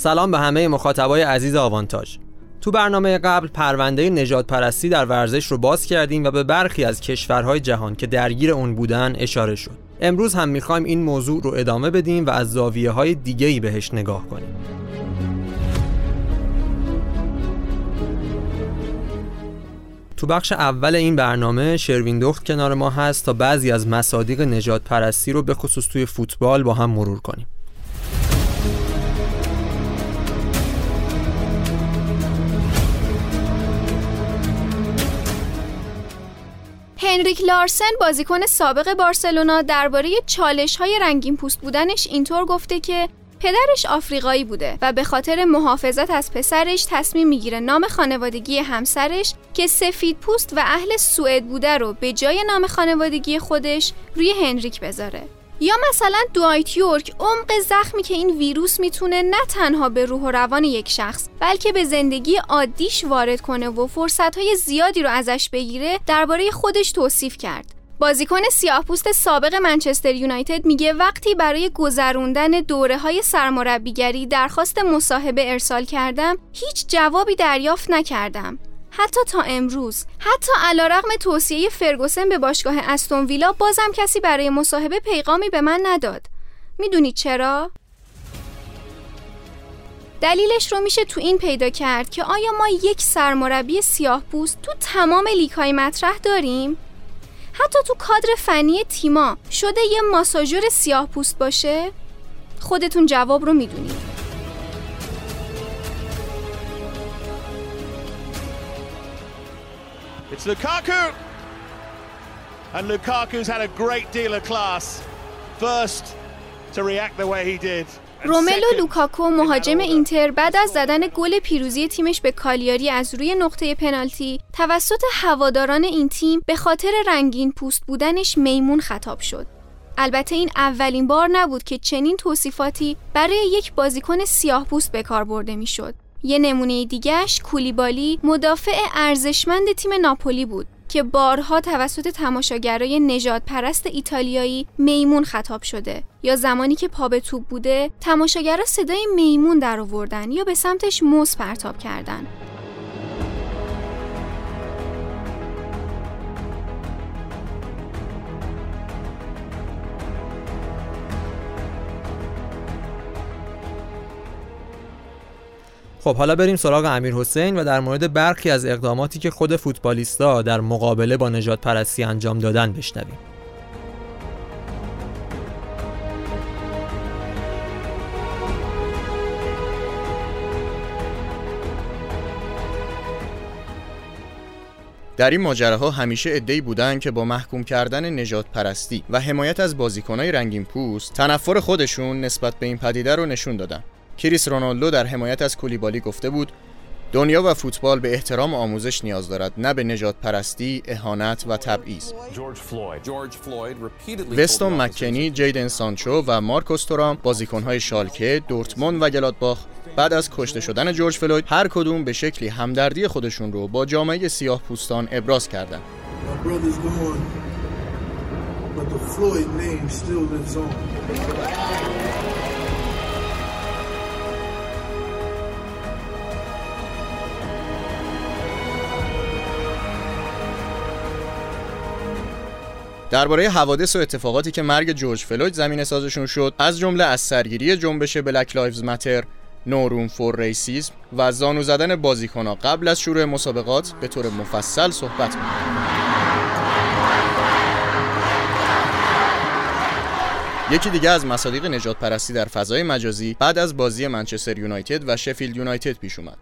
سلام به همه مخاطبای عزیز آوانتاژ. تو برنامه قبل پرونده نجات پرستی در ورزش رو باز کردیم و به برخی از کشورهای جهان که درگیر اون بودن اشاره شد. امروز هم می‌خوایم این موضوع رو ادامه بدیم و از زاویه های دیگه ای بهش نگاه کنیم. تو بخش اول این برنامه شروین دخت کنار ما هست تا بعضی از مصادیق نجات پرستی رو به خصوص توی فوتبال با هم مرور کنیم. هنریک لارسن بازیکن سابق بارسلونا درباره چالش های رنگین پوست بودنش اینطور گفته که پدرش آفریقایی بوده و به خاطر محافظت از پسرش تصمیم می‌گیره نام خانوادگی همسرش که سفید پوست و اهل سوئد بوده رو به جای نام خانوادگی خودش روی هنریک بذاره. یا مثلا دوایت یورک عمق زخمی که این ویروس می‌تونه نه تنها به روح و روان یک شخص بلکه به زندگی عادیش وارد کنه و فرصتهای زیادی رو ازش بگیره درباره خودش توصیف کرد. بازیکن سیاهپوست سابق منچستر یونایتد میگه وقتی برای گذروندن دوره های سرمربیگری درخواست مصاحبه ارسال کردم هیچ جوابی دریافت نکردم. حتی تا امروز حتی علیرغم توصیه فرگوسن به باشگاه استون ویلا بازم کسی برای مصاحبه پیغامی به من نداد می‌دونید چرا دلیلش رو میشه تو این پیدا کرد که آیا ما یک سرمربی سیاه پوست تو تمام لیگ های مطرح داریم؟ حتی تو کادر فنی تیما شده یه ماساژور سیاه پوست باشه؟ خودتون جواب رو می‌دونید It's Lukaku. And Lukaku's had a great deal of class. First to react the way he did. روملو لوکاکو مهاجم اینتر بعد از زدن گل پیروزی تیمش به کالیاری از روی نقطه پنالتی توسط هواداران این تیم به خاطر رنگین پوست بودنش میمون خطاب شد. البته این اولین بار نبود که چنین توصیفاتی برای یک بازیکن سیاه پوست به کار برده می‌شد. یه نمونه دیگهش کولیبالی مدافع ارزشمند تیم ناپولی بود که بارها توسط تماشاگرای نجات پرست ایتالیایی میمون خطاب شده یا زمانی که پا به توپ بوده تماشاگرا صدای میمون در آوردن یا به سمتش موز پرتاب کردن. خب حالا بریم سراغ امیر حسین و در مورد برخی از اقداماتی که خود فوتبالیستا در مقابله با نجات پرستی انجام دادن بشنویم. در این ماجراها همیشه ادعی بودن که با محکوم کردن نجات پرستی و حمایت از بازیکنهای رنگین پوست تنفر خودشون نسبت به این پدیده رو نشون دادن کریس رونالدو در حمایت از کولیبالی گفته بود دنیا و فوتبال به احترام آموزش نیاز دارد نه به نجات پرستی، اهانت و تبعیض. وستون مکنی، جیدن سانچو و مارکوس تورام بازیکنهای شالکه، دورتموند و گلادباخ بعد از کشته شدن جورج فلوید هر کدوم به شکلی همدردی خودشون رو با جامعه سیاه پوستان ابراز کردند. درباره حوادث و اتفاقاتی که مرگ جورج فلوید زمینه سازشون شد از جمله از سرگیری جنبش Black Lives Matter No Room For Racism و زانو زدن بازیکنها قبل از شروع مسابقات به طور مفصل صحبت می‌کنیم. یکی دیگه از مصادیق نژاد پرستی در فضای مجازی بعد از بازی منچستر یونایتد و شفیلد یونایتد پیش اومد.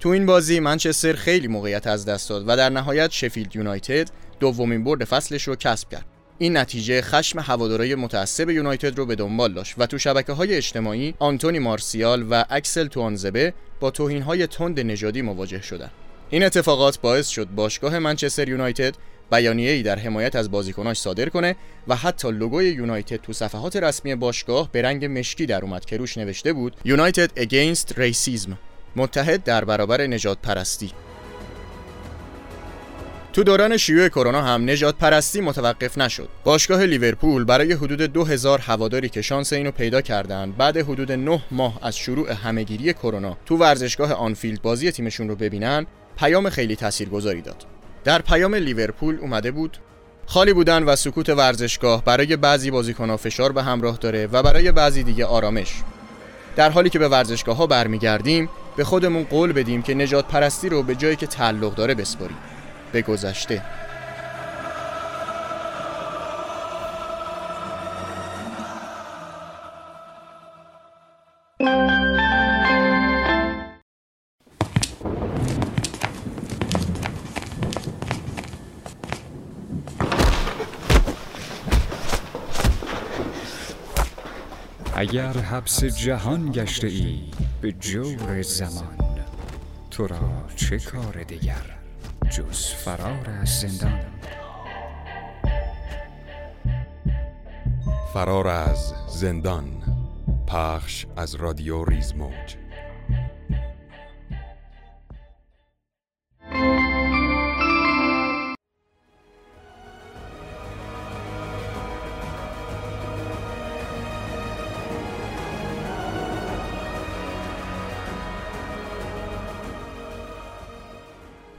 تو این بازی منچستر خیلی موقعیت از دست داد و در نهایت شفیلد یونایتد دومین برد فصلش رو کسب کرد. این نتیجه خشم هوادارهای متعصب یونایتد رو به دنبال داشت و تو شبکه های اجتماعی آنتونی مارسیال و اکسل توانزبه با توهین های تند نژادی مواجه شدند این اتفاقات باعث شد باشگاه منچستر یونایتد ای در حمایت از بازیکناش صادر کنه و حتی لوگوی یونایتد تو صفحات رسمی باشگاه به رنگ مشکی در اومد که روش نوشته بود United Against Racism. متحد در برابر نژاد پرستی تو دوران شیوع کرونا هم نجات پرستی متوقف نشد. باشگاه لیورپول برای حدود 2000 هواداری که شانس اینو پیدا کردند بعد حدود 9 ماه از شروع همهگیری کرونا تو ورزشگاه آنفیلد بازی تیمشون رو ببینن پیام خیلی تاثیرگذاری داد. در پیام لیورپول اومده بود خالی بودن و سکوت ورزشگاه برای بعضی بازیکنها فشار به همراه داره و برای بعضی دیگه آرامش. در حالی که به ورزشگاه ها برمیگردیم به خودمون قول بدیم که نجات پرستی رو به جایی که تعلق داره بسپاریم. به گذشته اگر حبس جهان گشته ای به جور زمان تو را چه کار دیگر؟ جز فرار از زندان فرار از زندان پخش از رادیو ریزموج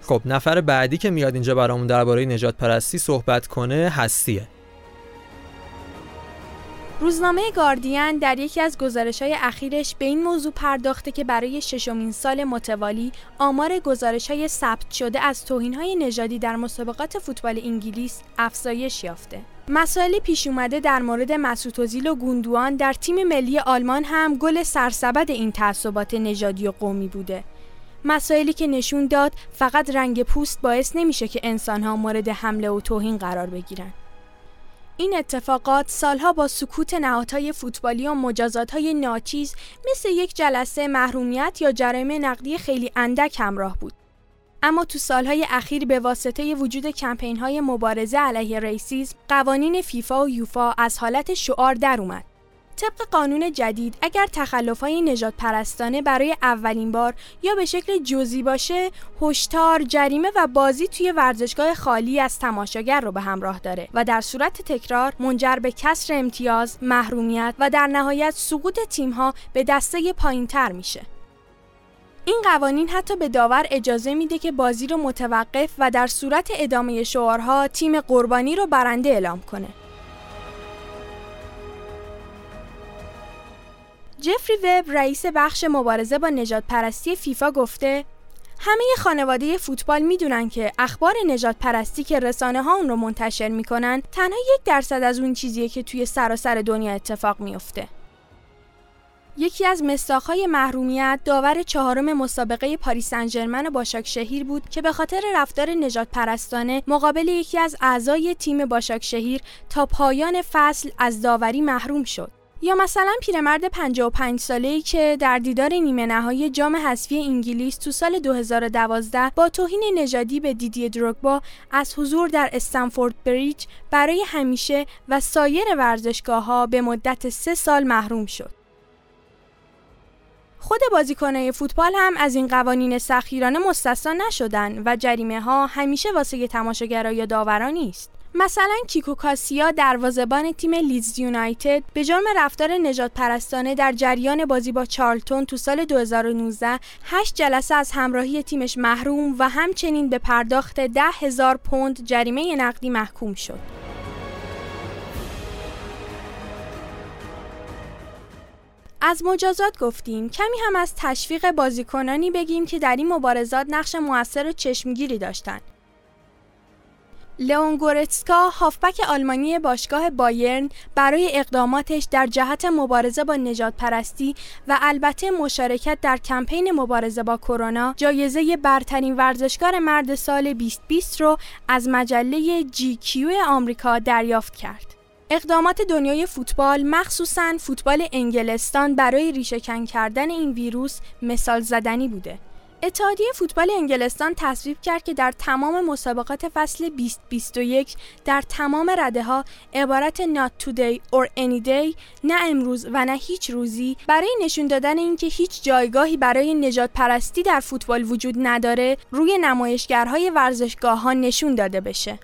خب نفر بعدی که میاد اینجا برامون درباره نجات پرستی صحبت کنه هستیه روزنامه گاردین در یکی از گزارش های اخیرش به این موضوع پرداخته که برای ششمین سال متوالی آمار گزارش های ثبت شده از توهین های نژادی در مسابقات فوتبال انگلیس افزایش یافته. مسائلی پیش اومده در مورد مسعود و گوندوان در تیم ملی آلمان هم گل سرسبد این تعصبات نژادی و قومی بوده. مسائلی که نشون داد فقط رنگ پوست باعث نمیشه که انسانها مورد حمله و توهین قرار بگیرن. این اتفاقات سالها با سکوت نهادهای فوتبالی و مجازاتهای ناچیز مثل یک جلسه محرومیت یا جرایم نقدی خیلی اندک همراه بود. اما تو سالهای اخیر به واسطه وجود کمپین های مبارزه علیه ریسیزم قوانین فیفا و یوفا از حالت شعار در اومد. طبق قانون جدید اگر های نجات پرستانه برای اولین بار یا به شکل جزئی باشه هشدار جریمه و بازی توی ورزشگاه خالی از تماشاگر رو به همراه داره و در صورت تکرار منجر به کسر امتیاز محرومیت و در نهایت سقوط تیمها به دسته پایینتر میشه. این قوانین حتی به داور اجازه میده که بازی رو متوقف و در صورت ادامه شعارها تیم قربانی رو برنده اعلام کنه. جفری وب رئیس بخش مبارزه با نجات پرستی فیفا گفته همه خانواده فوتبال می‌دونن که اخبار نجات پرستی که رسانه ها اون رو منتشر می‌کنن تنها یک درصد از اون چیزیه که توی سراسر دنیا اتفاق میفته. یکی از مستاخهای محرومیت داور چهارم مسابقه پاریس سن باشاک شهیر بود که به خاطر رفتار نجات پرستانه مقابل یکی از اعضای تیم باشاک شهیر تا پایان فصل از داوری محروم شد. یا مثلا پیرمرد 55 ساله‌ای که در دیدار نیمه نهایی جام حذفی انگلیس تو سال 2012 با توهین نژادی به دیدی دروگبا از حضور در استنفورد بریج برای همیشه و سایر ورزشگاه ها به مدت سه سال محروم شد. خود بازیکنهای فوتبال هم از این قوانین سخیرانه مستثنا نشدن و جریمه ها همیشه واسه تماشاگرای یا داوران نیست. مثلا کیکو کاسیا دروازه‌بان تیم لیدز یونایتد به جرم رفتار نجات پرستانه در جریان بازی با چارلتون تو سال 2019 8 جلسه از همراهی تیمش محروم و همچنین به پرداخت ده هزار پوند جریمه نقدی محکوم شد. از مجازات گفتیم کمی هم از تشویق بازیکنانی بگیم که در این مبارزات نقش موثر و چشمگیری داشتند لئون گورتسکا هافبک آلمانی باشگاه بایرن برای اقداماتش در جهت مبارزه با نجات پرستی و البته مشارکت در کمپین مبارزه با کرونا جایزه برترین ورزشکار مرد سال 2020 رو از مجله جی کیو آمریکا دریافت کرد. اقدامات دنیای فوتبال مخصوصاً فوتبال انگلستان برای ریشهکن کردن این ویروس مثال زدنی بوده. اتحادیه فوتبال انگلستان تصویب کرد که در تمام مسابقات فصل 2021 در تمام رده ها عبارت not today or any day نه امروز و نه هیچ روزی برای نشون دادن اینکه هیچ جایگاهی برای نجات پرستی در فوتبال وجود نداره روی نمایشگرهای ورزشگاه ها نشون داده بشه.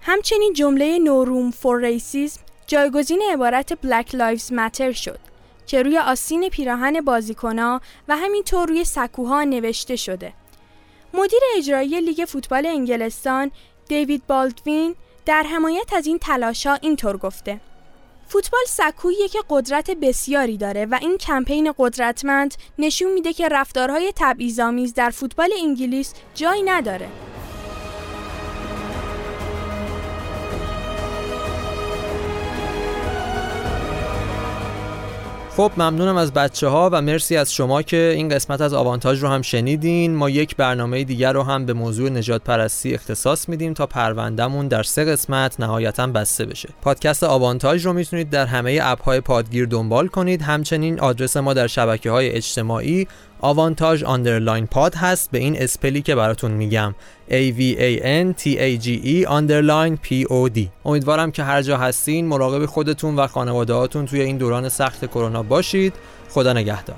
همچنین جمله نوروم فور ریسیزم جایگزین عبارت Black Lives Matter شد که روی آسین پیراهن بازیکنا و همینطور روی سکوها نوشته شده. مدیر اجرایی لیگ فوتبال انگلستان دیوید بالدوین در حمایت از این تلاشا اینطور گفته فوتبال سکویی که قدرت بسیاری داره و این کمپین قدرتمند نشون میده که رفتارهای تبعیض‌آمیز در فوتبال انگلیس جایی نداره. خب ممنونم از بچه ها و مرسی از شما که این قسمت از آوانتاژ رو هم شنیدین. ما یک برنامه دیگر رو هم به موضوع نژاد پرستی اختصاص میدیم تا پروندهمون در سه قسمت نهایتا بسته بشه. پادکست آوانتاژ رو می‌تونید در همه اپ های پادگیر دنبال کنید. همچنین آدرس ما در شبکه های اجتماعی آوانتاژ underline پاد هست به این spell ی که براتون میگم. A V A N T A G E underline P O D. امیدوارم که هر جا هستین مراقب خودتون و خانواده هاتون توی این دوران سخت کرونا باشید. خدا نگهدار.